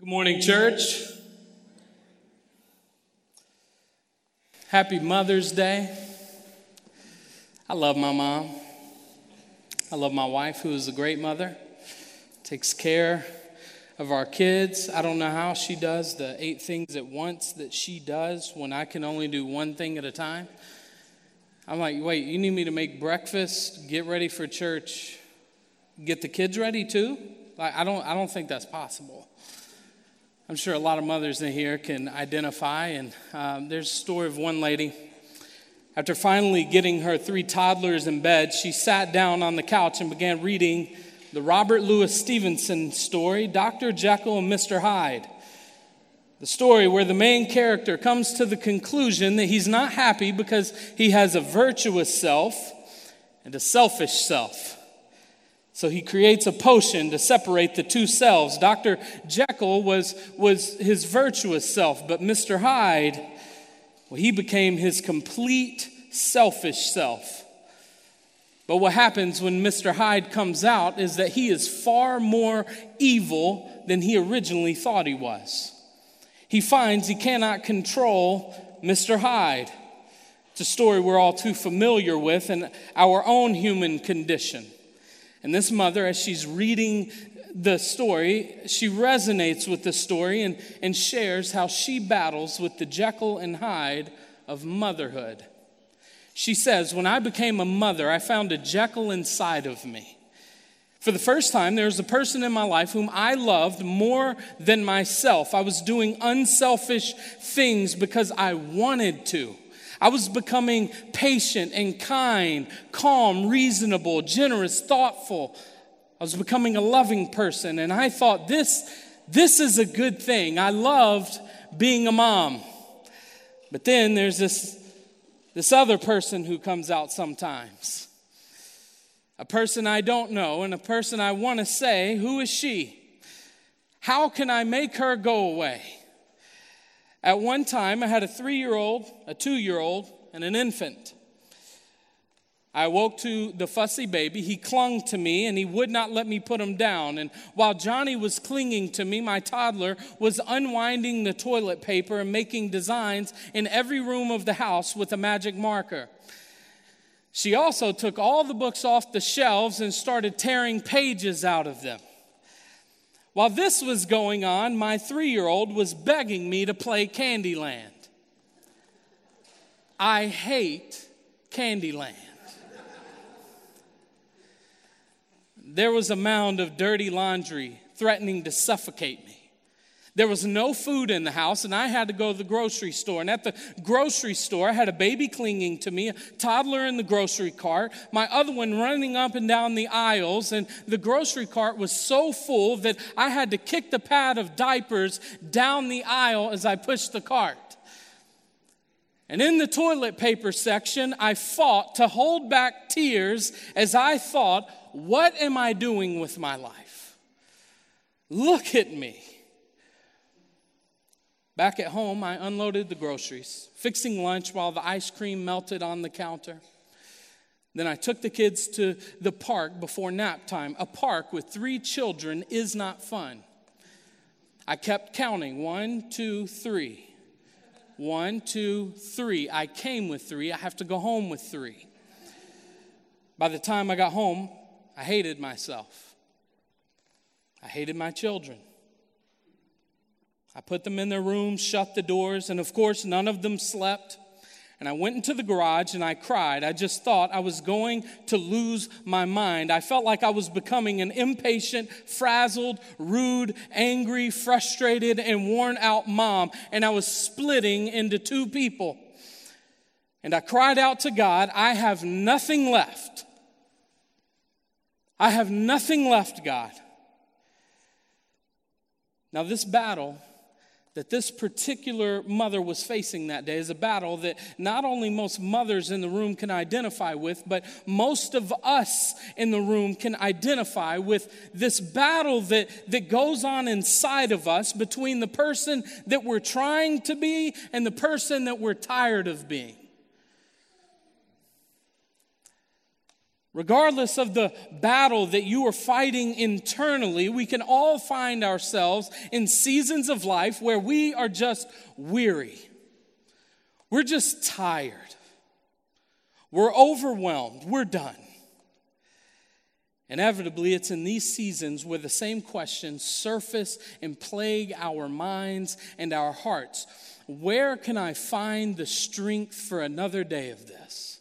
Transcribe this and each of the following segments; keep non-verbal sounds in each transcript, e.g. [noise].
Good morning, church. Happy Mother's Day. I love my mom. I love my wife, who is a great mother, takes care of our kids. I don't know how she does the eight things at once that she does when I can only do one thing at a time. I'm like, wait, you need me to make breakfast, get ready for church, get the kids ready too? Like, I don't, I don't think that's possible. I'm sure a lot of mothers in here can identify. And um, there's a story of one lady. After finally getting her three toddlers in bed, she sat down on the couch and began reading the Robert Louis Stevenson story, Dr. Jekyll and Mr. Hyde. The story where the main character comes to the conclusion that he's not happy because he has a virtuous self and a selfish self. So he creates a potion to separate the two selves. Dr. Jekyll was, was his virtuous self, but Mr. Hyde, well, he became his complete selfish self. But what happens when Mr. Hyde comes out is that he is far more evil than he originally thought he was. He finds he cannot control Mr. Hyde. It's a story we're all too familiar with in our own human condition. And this mother, as she's reading the story, she resonates with the story and, and shares how she battles with the Jekyll and Hyde of motherhood. She says, When I became a mother, I found a Jekyll inside of me. For the first time, there was a person in my life whom I loved more than myself. I was doing unselfish things because I wanted to. I was becoming patient and kind, calm, reasonable, generous, thoughtful. I was becoming a loving person, and I thought this, this is a good thing. I loved being a mom. But then there's this, this other person who comes out sometimes. A person I don't know, and a person I want to say, Who is she? How can I make her go away? At one time, I had a three year old, a two year old, and an infant. I woke to the fussy baby. He clung to me and he would not let me put him down. And while Johnny was clinging to me, my toddler was unwinding the toilet paper and making designs in every room of the house with a magic marker. She also took all the books off the shelves and started tearing pages out of them. While this was going on, my three year old was begging me to play Candyland. I hate Candyland. There was a mound of dirty laundry threatening to suffocate me. There was no food in the house, and I had to go to the grocery store. And at the grocery store, I had a baby clinging to me, a toddler in the grocery cart, my other one running up and down the aisles. And the grocery cart was so full that I had to kick the pad of diapers down the aisle as I pushed the cart. And in the toilet paper section, I fought to hold back tears as I thought, what am I doing with my life? Look at me. Back at home, I unloaded the groceries, fixing lunch while the ice cream melted on the counter. Then I took the kids to the park before nap time. A park with three children is not fun. I kept counting one, two, three. One, two, three. I came with three. I have to go home with three. By the time I got home, I hated myself. I hated my children. I put them in their rooms, shut the doors, and of course, none of them slept. And I went into the garage and I cried. I just thought I was going to lose my mind. I felt like I was becoming an impatient, frazzled, rude, angry, frustrated, and worn out mom. And I was splitting into two people. And I cried out to God, I have nothing left. I have nothing left, God. Now, this battle that this particular mother was facing that day is a battle that not only most mothers in the room can identify with, but most of us in the room can identify with this battle that, that goes on inside of us between the person that we're trying to be and the person that we're tired of being. Regardless of the battle that you are fighting internally, we can all find ourselves in seasons of life where we are just weary. We're just tired. We're overwhelmed. We're done. Inevitably, it's in these seasons where the same questions surface and plague our minds and our hearts. Where can I find the strength for another day of this?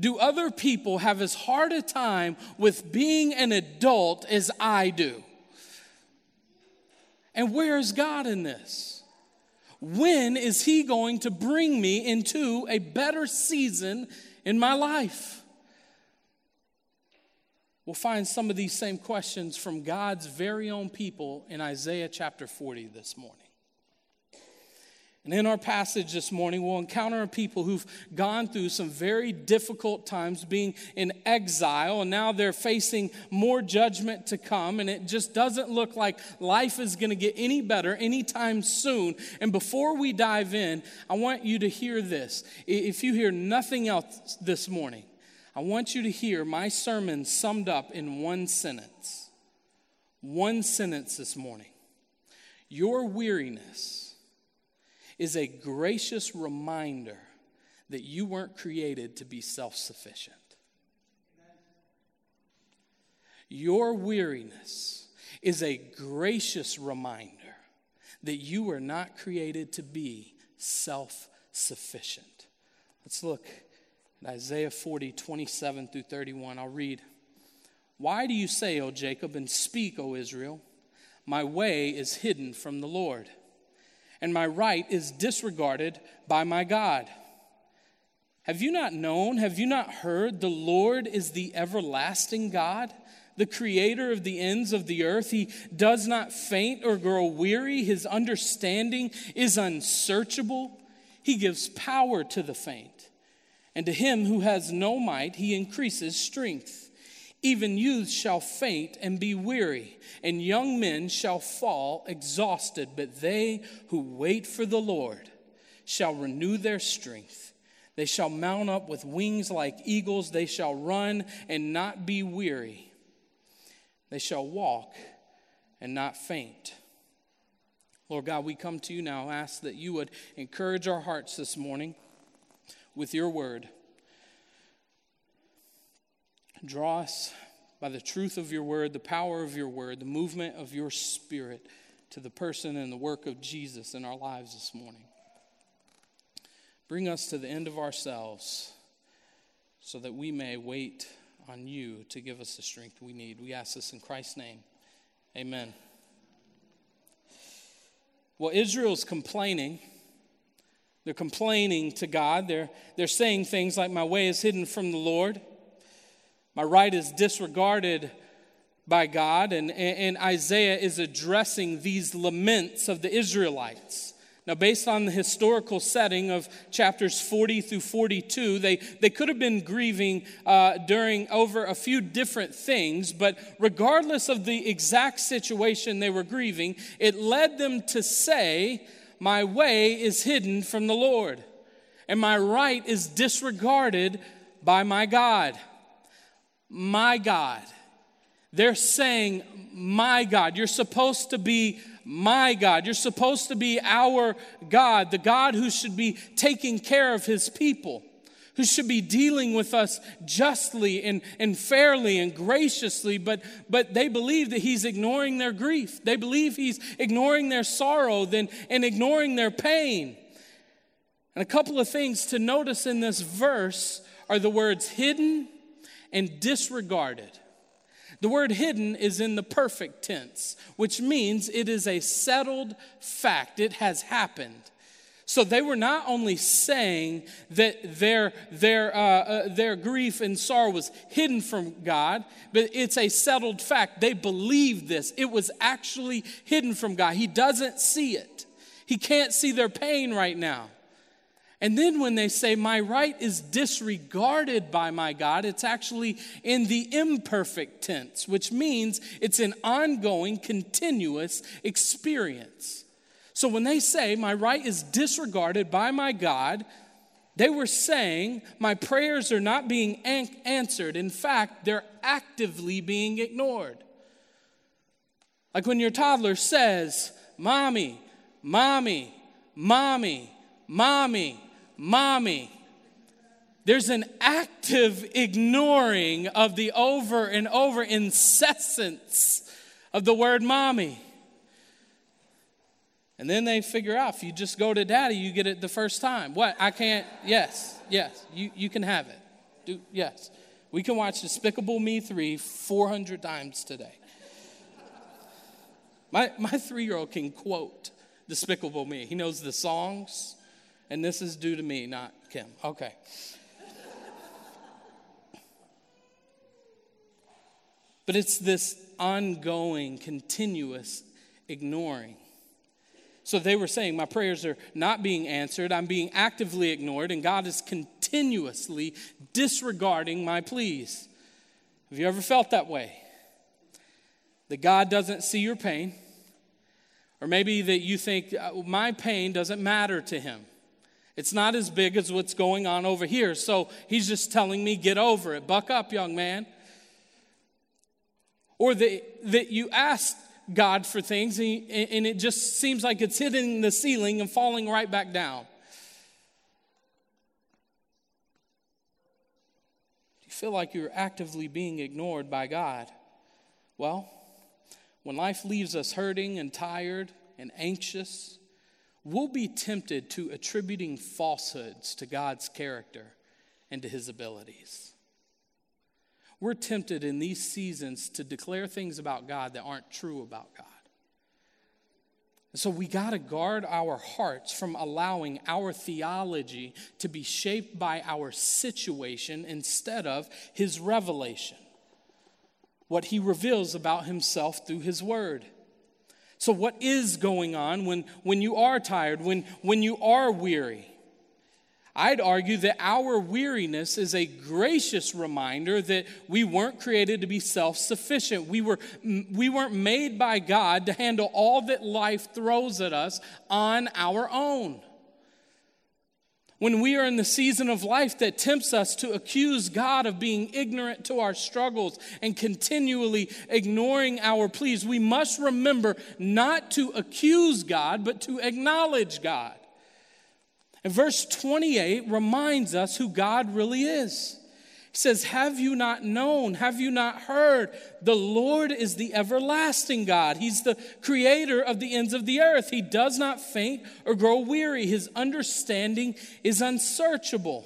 Do other people have as hard a time with being an adult as I do? And where is God in this? When is He going to bring me into a better season in my life? We'll find some of these same questions from God's very own people in Isaiah chapter 40 this morning. And in our passage this morning, we'll encounter people who've gone through some very difficult times being in exile, and now they're facing more judgment to come, and it just doesn't look like life is going to get any better anytime soon. And before we dive in, I want you to hear this. If you hear nothing else this morning, I want you to hear my sermon summed up in one sentence. One sentence this morning. Your weariness is a gracious reminder that you weren't created to be self sufficient. Your weariness is a gracious reminder that you were not created to be self sufficient. Let's look at Isaiah 40, 27 through 31, I'll read. Why do you say, O Jacob, and speak, O Israel? My way is hidden from the Lord, and my right is disregarded by my God. Have you not known? Have you not heard? The Lord is the everlasting God, the creator of the ends of the earth. He does not faint or grow weary. His understanding is unsearchable. He gives power to the faint. And to him who has no might, he increases strength. Even youths shall faint and be weary, and young men shall fall exhausted. But they who wait for the Lord shall renew their strength. They shall mount up with wings like eagles. They shall run and not be weary. They shall walk and not faint. Lord God, we come to you now, ask that you would encourage our hearts this morning with your word. Draw us by the truth of your word, the power of your word, the movement of your spirit to the person and the work of Jesus in our lives this morning. Bring us to the end of ourselves so that we may wait on you to give us the strength we need. We ask this in Christ's name. Amen. Well, Israel's complaining they're complaining to God. They're, they're saying things like, My way is hidden from the Lord. My right is disregarded by God. And, and Isaiah is addressing these laments of the Israelites. Now, based on the historical setting of chapters 40 through 42, they, they could have been grieving uh, during over a few different things, but regardless of the exact situation they were grieving, it led them to say, my way is hidden from the Lord, and my right is disregarded by my God. My God. They're saying, My God. You're supposed to be my God. You're supposed to be our God, the God who should be taking care of his people who should be dealing with us justly and, and fairly and graciously, but, but they believe that he's ignoring their grief. They believe he's ignoring their sorrow then, and ignoring their pain. And a couple of things to notice in this verse are the words hidden and disregarded. The word hidden is in the perfect tense, which means it is a settled fact. It has happened. So they were not only saying that their, their, uh, uh, their grief and sorrow was hidden from God, but it's a settled fact. They believed this. It was actually hidden from God. He doesn't see it, He can't see their pain right now. And then when they say, My right is disregarded by my God, it's actually in the imperfect tense, which means it's an ongoing, continuous experience. So when they say, My right is disregarded by my God, They were saying, My prayers are not being an- answered. In fact, they're actively being ignored. Like when your toddler says, Mommy, Mommy, Mommy, Mommy, Mommy. There's an active ignoring of the over and over incessance of the word mommy. And then they figure out if you just go to daddy, you get it the first time. What? I can't. Yes, yes, you, you can have it. Do, yes. We can watch Despicable Me 3 400 times today. My, my three year old can quote Despicable Me. He knows the songs, and this is due to me, not Kim. Okay. but it's this ongoing, continuous ignoring. So they were saying, My prayers are not being answered. I'm being actively ignored, and God is continuously disregarding my pleas. Have you ever felt that way? That God doesn't see your pain? Or maybe that you think, uh, My pain doesn't matter to him. It's not as big as what's going on over here. So he's just telling me, Get over it. Buck up, young man. Or that, that you ask God for things, and, and it just seems like it's hitting the ceiling and falling right back down. Do you feel like you're actively being ignored by God? Well, when life leaves us hurting and tired and anxious, we'll be tempted to attributing falsehoods to God's character and to his abilities. We're tempted in these seasons to declare things about God that aren't true about God. So we got to guard our hearts from allowing our theology to be shaped by our situation instead of his revelation, what he reveals about himself through his word. So, what is going on when, when you are tired, when, when you are weary? I'd argue that our weariness is a gracious reminder that we weren't created to be self sufficient. We, were, we weren't made by God to handle all that life throws at us on our own. When we are in the season of life that tempts us to accuse God of being ignorant to our struggles and continually ignoring our pleas, we must remember not to accuse God, but to acknowledge God. And verse 28 reminds us who God really is. Says, Have you not known? Have you not heard? The Lord is the everlasting God. He's the creator of the ends of the earth. He does not faint or grow weary. His understanding is unsearchable.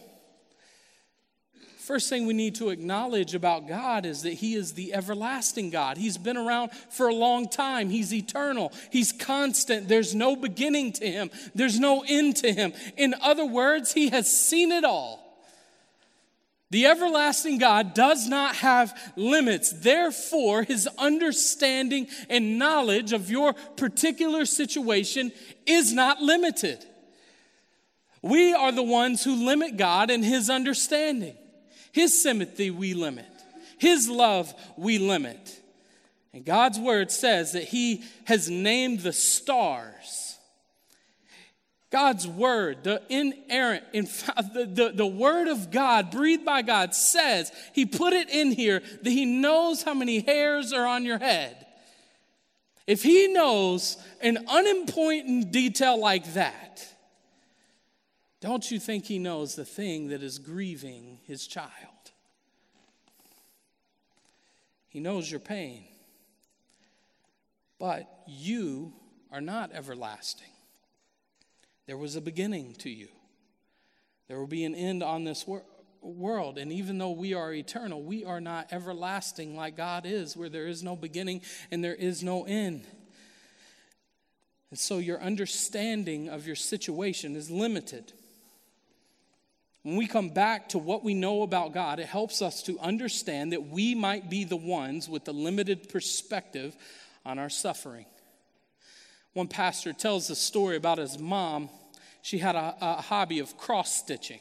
First thing we need to acknowledge about God is that He is the everlasting God. He's been around for a long time. He's eternal. He's constant. There's no beginning to Him, there's no end to Him. In other words, He has seen it all. The everlasting God does not have limits. Therefore, his understanding and knowledge of your particular situation is not limited. We are the ones who limit God and his understanding. His sympathy we limit, His love we limit. And God's word says that He has named the stars. God's word, the inerrant, the, the, the word of God, breathed by God, says, He put it in here that He knows how many hairs are on your head. If He knows an unimportant detail like that, don't you think he knows the thing that is grieving his child? He knows your pain. But you are not everlasting. There was a beginning to you. There will be an end on this wor- world. And even though we are eternal, we are not everlasting like God is, where there is no beginning and there is no end. And so your understanding of your situation is limited. When we come back to what we know about God, it helps us to understand that we might be the ones with the limited perspective on our suffering. One pastor tells a story about his mom. She had a, a hobby of cross stitching.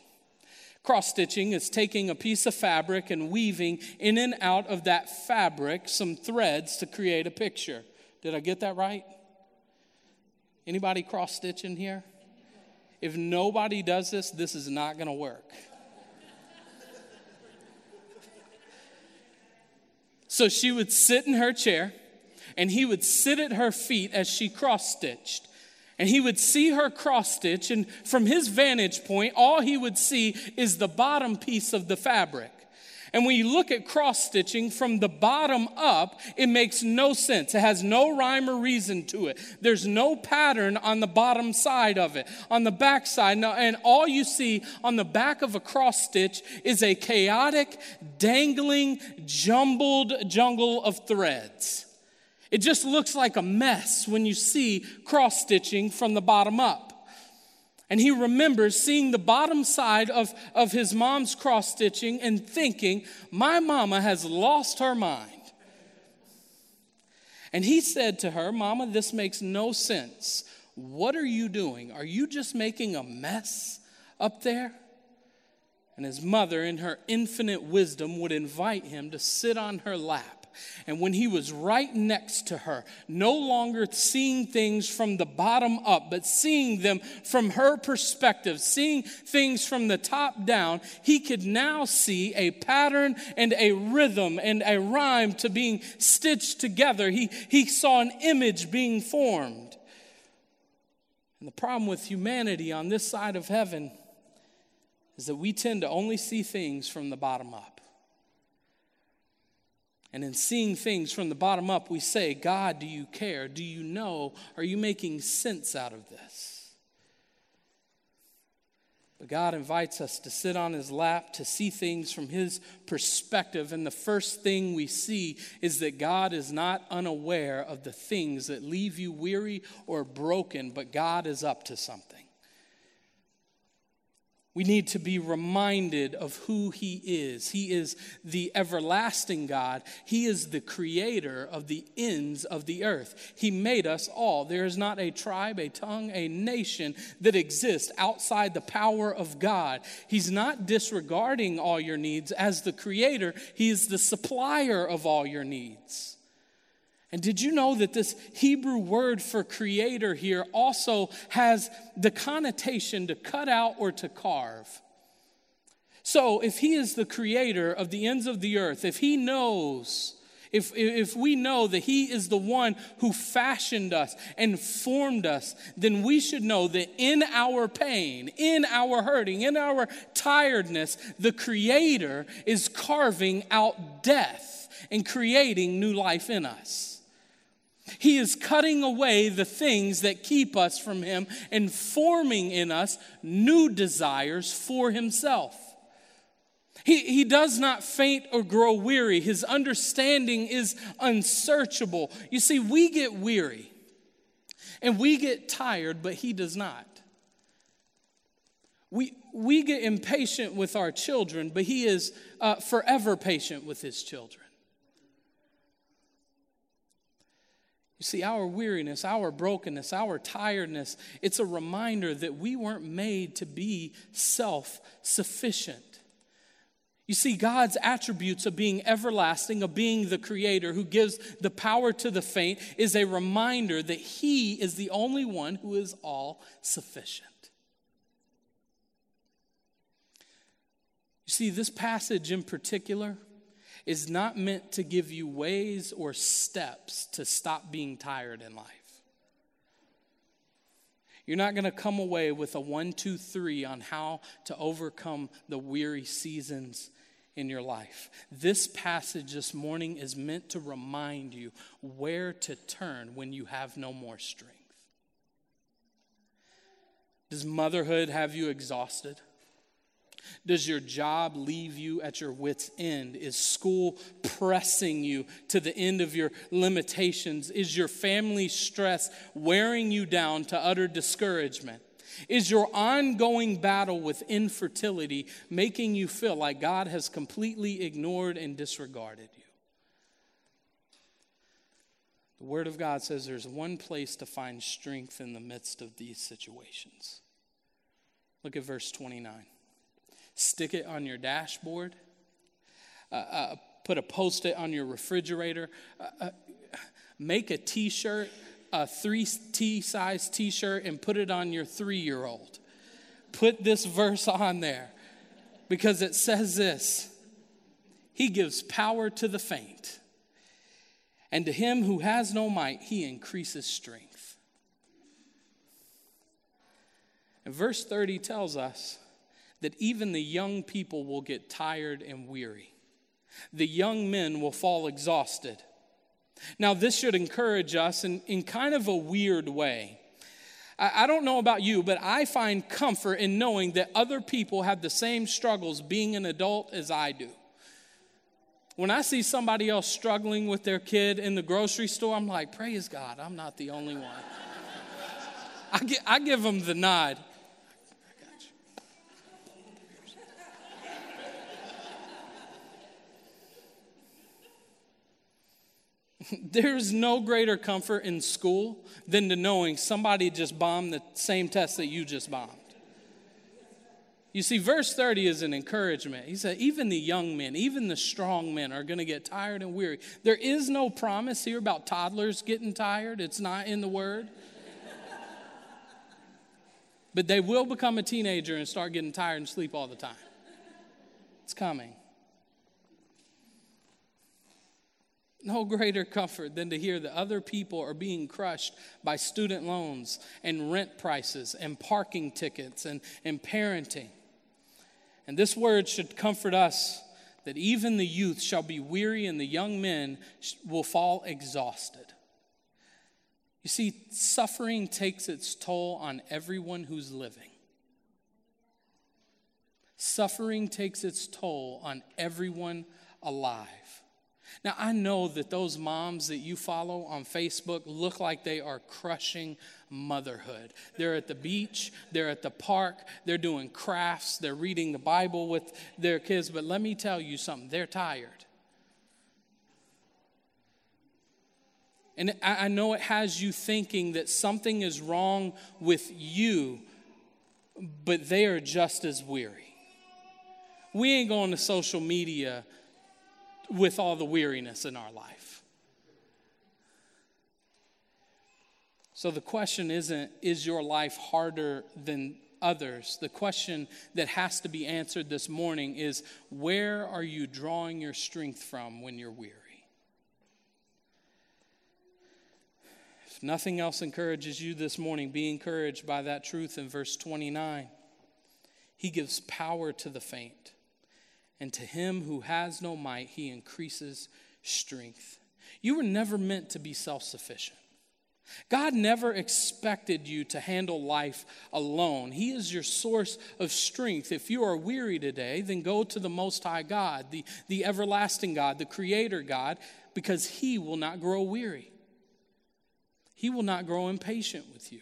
Cross stitching is taking a piece of fabric and weaving in and out of that fabric some threads to create a picture. Did I get that right? Anybody cross stitching here? if nobody does this, this is not going to work. so she would sit in her chair, and he would sit at her feet as she cross stitched. And he would see her cross stitch, and from his vantage point, all he would see is the bottom piece of the fabric. And when you look at cross stitching from the bottom up, it makes no sense. It has no rhyme or reason to it. There's no pattern on the bottom side of it. On the back side, and all you see on the back of a cross stitch is a chaotic, dangling, jumbled jungle of threads. It just looks like a mess when you see cross stitching from the bottom up. And he remembers seeing the bottom side of, of his mom's cross stitching and thinking, My mama has lost her mind. And he said to her, Mama, this makes no sense. What are you doing? Are you just making a mess up there? And his mother, in her infinite wisdom, would invite him to sit on her lap and when he was right next to her, no longer seeing things from the bottom up, but seeing them from her perspective, seeing things from the top down, he could now see a pattern and a rhythm and a rhyme to being stitched together. He, he saw an image being formed. And the problem with humanity on this side of heaven is that we tend to only see things from the bottom up. And in seeing things from the bottom up, we say, God, do you care? Do you know? Are you making sense out of this? But God invites us to sit on his lap, to see things from his perspective. And the first thing we see is that God is not unaware of the things that leave you weary or broken, but God is up to something. We need to be reminded of who He is. He is the everlasting God. He is the creator of the ends of the earth. He made us all. There is not a tribe, a tongue, a nation that exists outside the power of God. He's not disregarding all your needs. As the creator, He is the supplier of all your needs. And did you know that this Hebrew word for creator here also has the connotation to cut out or to carve? So, if he is the creator of the ends of the earth, if he knows, if, if we know that he is the one who fashioned us and formed us, then we should know that in our pain, in our hurting, in our tiredness, the creator is carving out death and creating new life in us. He is cutting away the things that keep us from Him and forming in us new desires for Himself. He, he does not faint or grow weary. His understanding is unsearchable. You see, we get weary and we get tired, but He does not. We, we get impatient with our children, but He is uh, forever patient with His children. You see, our weariness, our brokenness, our tiredness, it's a reminder that we weren't made to be self sufficient. You see, God's attributes of being everlasting, of being the creator who gives the power to the faint, is a reminder that He is the only one who is all sufficient. You see, this passage in particular is not meant to give you ways or steps to stop being tired in life. You're not going to come away with a one, two, three on how to overcome the weary seasons in your life. This passage this morning is meant to remind you where to turn when you have no more strength. Does motherhood have you exhausted? Does your job leave you at your wits' end? Is school pressing you to the end of your limitations? Is your family stress wearing you down to utter discouragement? Is your ongoing battle with infertility making you feel like God has completely ignored and disregarded you? The Word of God says there's one place to find strength in the midst of these situations. Look at verse 29 stick it on your dashboard, uh, uh, put a post it on your refrigerator, uh, uh make a t shirt, a 3T size t shirt, and put it on your three year old. put this verse on there because it says this He gives power to the faint, and to him who has no might, he increases strength. And verse 30 tells us that even the young people will get tired and weary. The young men will fall exhausted. Now, this should encourage us in, in kind of a weird way. I, I don't know about you, but I find comfort in knowing that other people have the same struggles being an adult as I do. When I see somebody else struggling with their kid in the grocery store, I'm like, praise God, I'm not the only one. [laughs] I, I give them the nod. [laughs] There's no greater comfort in school than to knowing somebody just bombed the same test that you just bombed. You see, verse 30 is an encouragement. He said, even the young men, even the strong men are going to get tired and weary. There is no promise here about toddlers getting tired, it's not in the word. [laughs] but they will become a teenager and start getting tired and sleep all the time. It's coming. No greater comfort than to hear that other people are being crushed by student loans and rent prices and parking tickets and, and parenting. And this word should comfort us that even the youth shall be weary and the young men will fall exhausted. You see, suffering takes its toll on everyone who's living. Suffering takes its toll on everyone alive. Now, I know that those moms that you follow on Facebook look like they are crushing motherhood. They're at the beach, they're at the park, they're doing crafts, they're reading the Bible with their kids, but let me tell you something they're tired. And I know it has you thinking that something is wrong with you, but they are just as weary. We ain't going to social media with all the weariness in our life. So the question isn't, is your life harder than others? The question that has to be answered this morning is, where are you drawing your strength from when you're weary? If nothing else encourages you this morning, be encouraged by that truth in verse 29. He gives power to the faint and to him who has no might, he increases strength. You were never meant to be self sufficient. God never expected you to handle life alone. He is your source of strength. If you are weary today, then go to the Most High God, the, the everlasting God, the Creator God, because He will not grow weary. He will not grow impatient with you.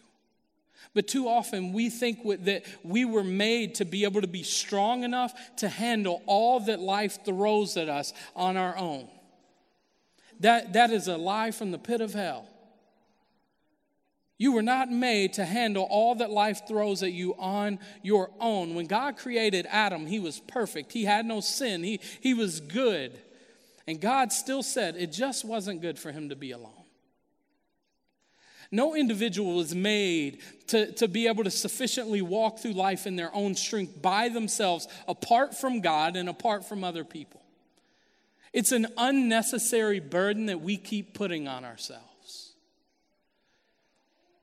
But too often we think that we were made to be able to be strong enough to handle all that life throws at us on our own. That, that is a lie from the pit of hell. You were not made to handle all that life throws at you on your own. When God created Adam, he was perfect. He had no sin. He, he was good. And God still said it just wasn't good for him to be alone. No individual is made to, to be able to sufficiently walk through life in their own strength by themselves, apart from God and apart from other people. It's an unnecessary burden that we keep putting on ourselves.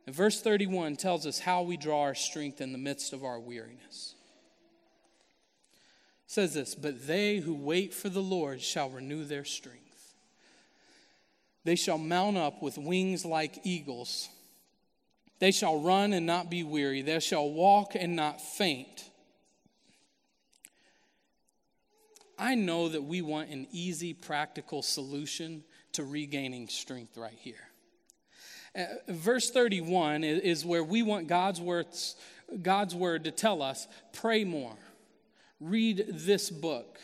And verse 31 tells us how we draw our strength in the midst of our weariness. It says this, but they who wait for the Lord shall renew their strength. They shall mount up with wings like eagles. They shall run and not be weary. They shall walk and not faint. I know that we want an easy, practical solution to regaining strength right here. Uh, verse 31 is, is where we want God's words, God's word to tell us pray more, read this book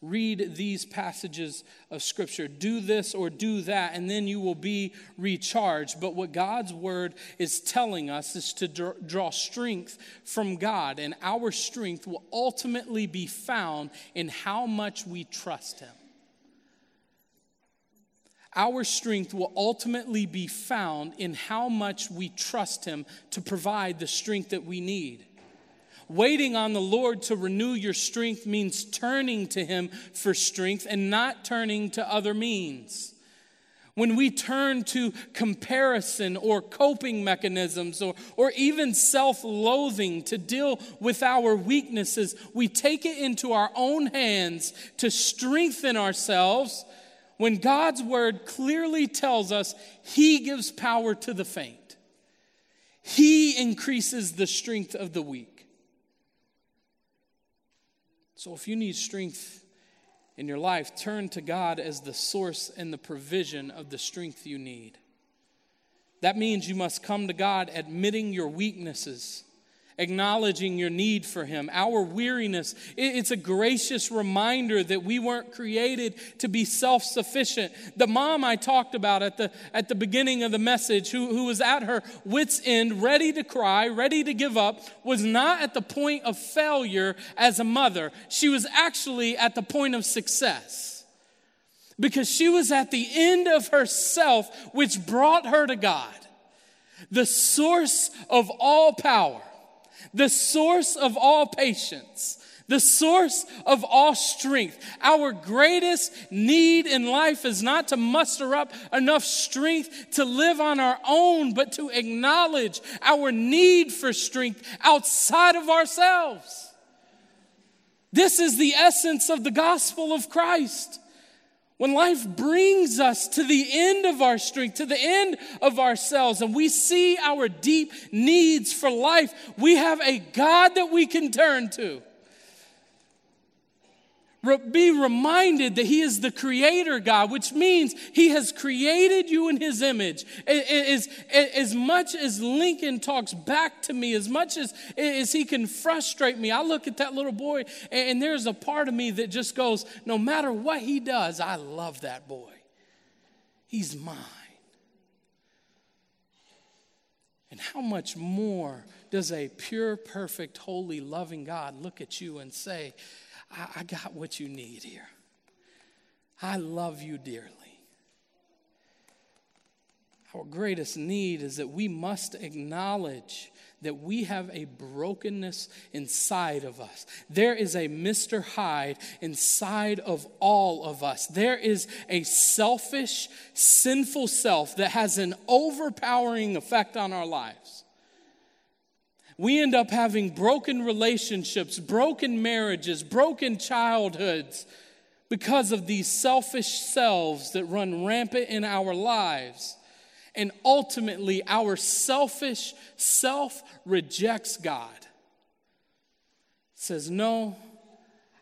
read these passages of Scripture. Do this or do that, and then you will be recharged. But what God's Word is telling us is to draw strength from God, and our strength will ultimately be found in how much we trust Him. Our strength will ultimately be found in how much we trust Him to provide the strength that we need. Waiting on the Lord to renew your strength means turning to Him for strength and not turning to other means. When we turn to comparison or coping mechanisms or, or even self loathing to deal with our weaknesses, we take it into our own hands to strengthen ourselves when God's word clearly tells us He gives power to the faint, He increases the strength of the weak. So if you need strength, in your life, turn to God as the source and the provision of the strength you need. That means you must come to God admitting your weaknesses acknowledging your need for Him. Our weariness, it's a gracious reminder that we weren't created to be self sufficient. The mom I talked about at the, at the beginning of the message, who, who was at her wits' end, ready to cry, ready to give up, was not at the point of failure as a mother. She was actually at the point of success because she was at the end of herself, which brought her to God, the source of all power the source of all patience, the source of all strength. Our greatest need in life is not to muster up enough strength to live on our own, but to acknowledge our need for strength outside of ourselves. This is the essence of the gospel of Christ. When life brings us to the end of our strength, to the end of ourselves, and we see our deep needs for life, we have a God that we can turn to be reminded that He is the creator God, which means He has created you in His image. As, as much as Lincoln talks back to me, as much as, as he can frustrate me, I look at that little boy and there's a part of me that just goes, no matter what he does, I love that boy. He's mine. And how much more does a pure, perfect, holy, loving God look at you and say, I, I got what you need here. I love you dearly. Our greatest need is that we must acknowledge that we have a brokenness inside of us. There is a Mr. Hyde inside of all of us. There is a selfish, sinful self that has an overpowering effect on our lives we end up having broken relationships, broken marriages, broken childhoods because of these selfish selves that run rampant in our lives. And ultimately, our selfish self rejects God. says, No,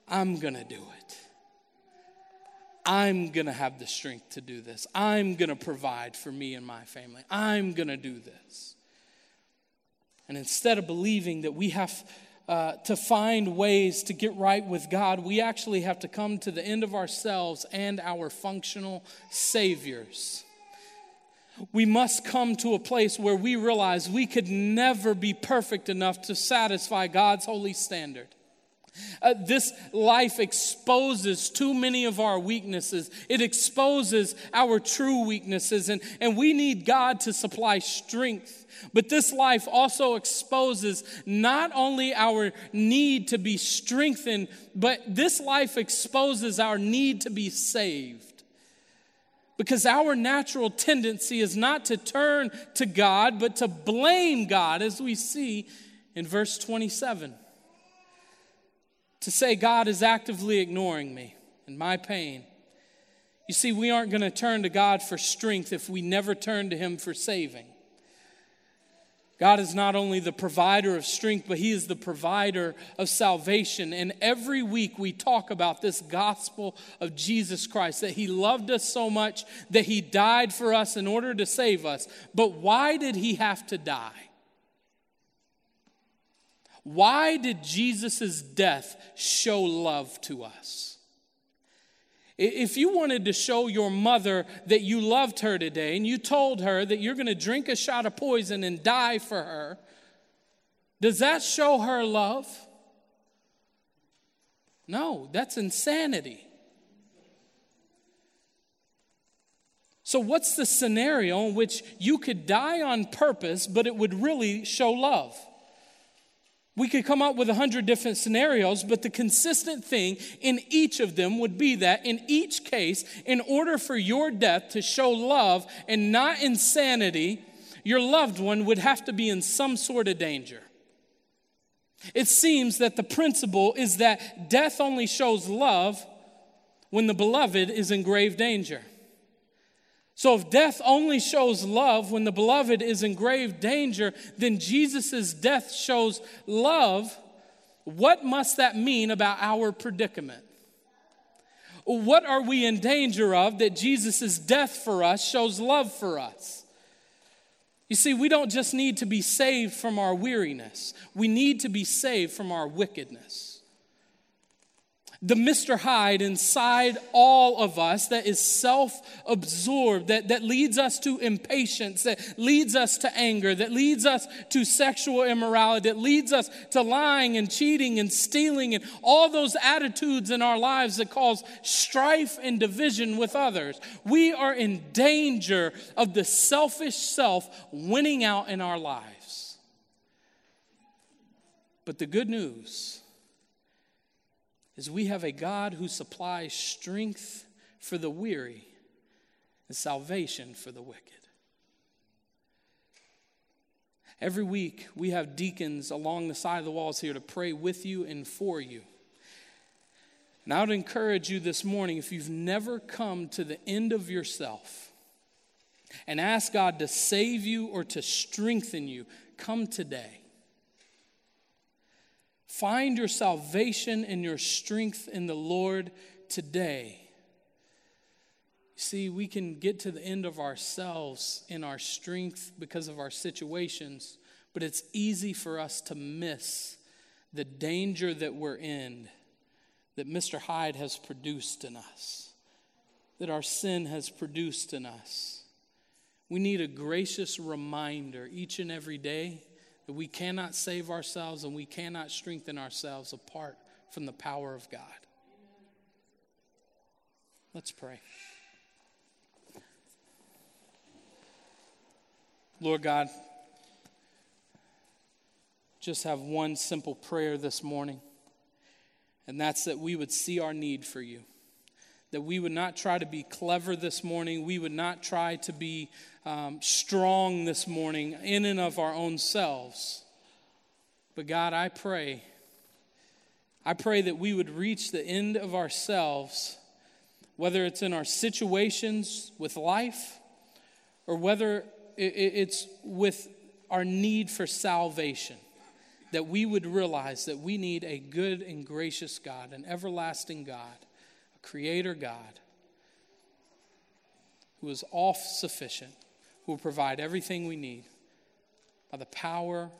I'm going to do it. I'm going to have the strength to do this. I'm going to provide for me and my family. I'm going to do this. And instead of believing that we have uh, to find ways to get right with God, we actually have to come to the end of ourselves and our functional saviors. We must come to a place where we realize we could never be perfect enough to satisfy God's holy standard. Uh, this life exposes too many of our weaknesses. It exposes our true weaknesses, and, and we need God to supply strength. But this life also exposes not only our need to be strengthened, but this life exposes our need to be saved. Because our natural tendency is not to turn to God, but to blame God, as we see in verse 27 to say God is actively ignoring me and my pain. You see, we aren't going to turn to God for strength if we never turn to Him for saving. God is not only the provider of strength, but He is the provider of salvation. And every week we talk about this gospel of Jesus Christ that He loved us so much that He died for us in order to save us. But why did He have to die? Why did Jesus' death show love to us? If you wanted to show your mother that you loved her today and you told her that you're going to drink a shot of poison and die for her, does that show her love? No, that's insanity. So, what's the scenario in which you could die on purpose, but it would really show love? We could come up with a hundred different scenarios, but the consistent thing in each of them would be that in each case, in order for your death to show love and not insanity, your loved one would have to be in some sort of danger. It seems that the principle is that death only shows love when the beloved is in grave danger. So, if death only shows love when the beloved is in grave danger, then Jesus' death shows love. What must that mean about our predicament? What are we in danger of that Jesus' death for us shows love for us? You see, we don't just need to be saved from our weariness, we need to be saved from our wickedness the Mr. Hyde inside all of us that is self absorbed, that, that leads us to impatience, that leads us to anger, that leads us to sexual immorality, that leads us to lying and cheating and stealing and all those attitudes in our lives that cause strife and division with others. We are in danger of the selfish self winning out in our lives. But the good news is we have a God who supplies strength for the weary and salvation for the wicked. Every week, we have deacons along the side of the walls here to pray with you and for you. And I would encourage you this morning if you've never come to the end of yourself and ask God to save you or to strengthen you, come today. Find your salvation and your strength in the Lord today. See, we can get to the end of ourselves in our strength because of our situations, but it's easy for us to miss the danger that we're in that Mr. Hyde has produced in us, that our sin has produced in us. We need a gracious reminder each and every day that we cannot save ourselves and we cannot strengthen ourselves apart from the power of God. Let's pray. Lord God, just have one simple prayer this morning, and that's that we would see our need for you that we would not try to be clever this morning. We would not try to be um, strong this morning in and of our own selves. But God, I pray, I pray that we would reach the end of ourselves, whether it's in our situations with life or whether it's with our need for salvation that we would realize that we need a good and gracious God, an everlasting God Creator God, who is all sufficient, who will provide everything we need by the power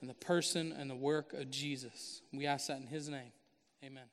and the person and the work of Jesus. We ask that in His name. Amen.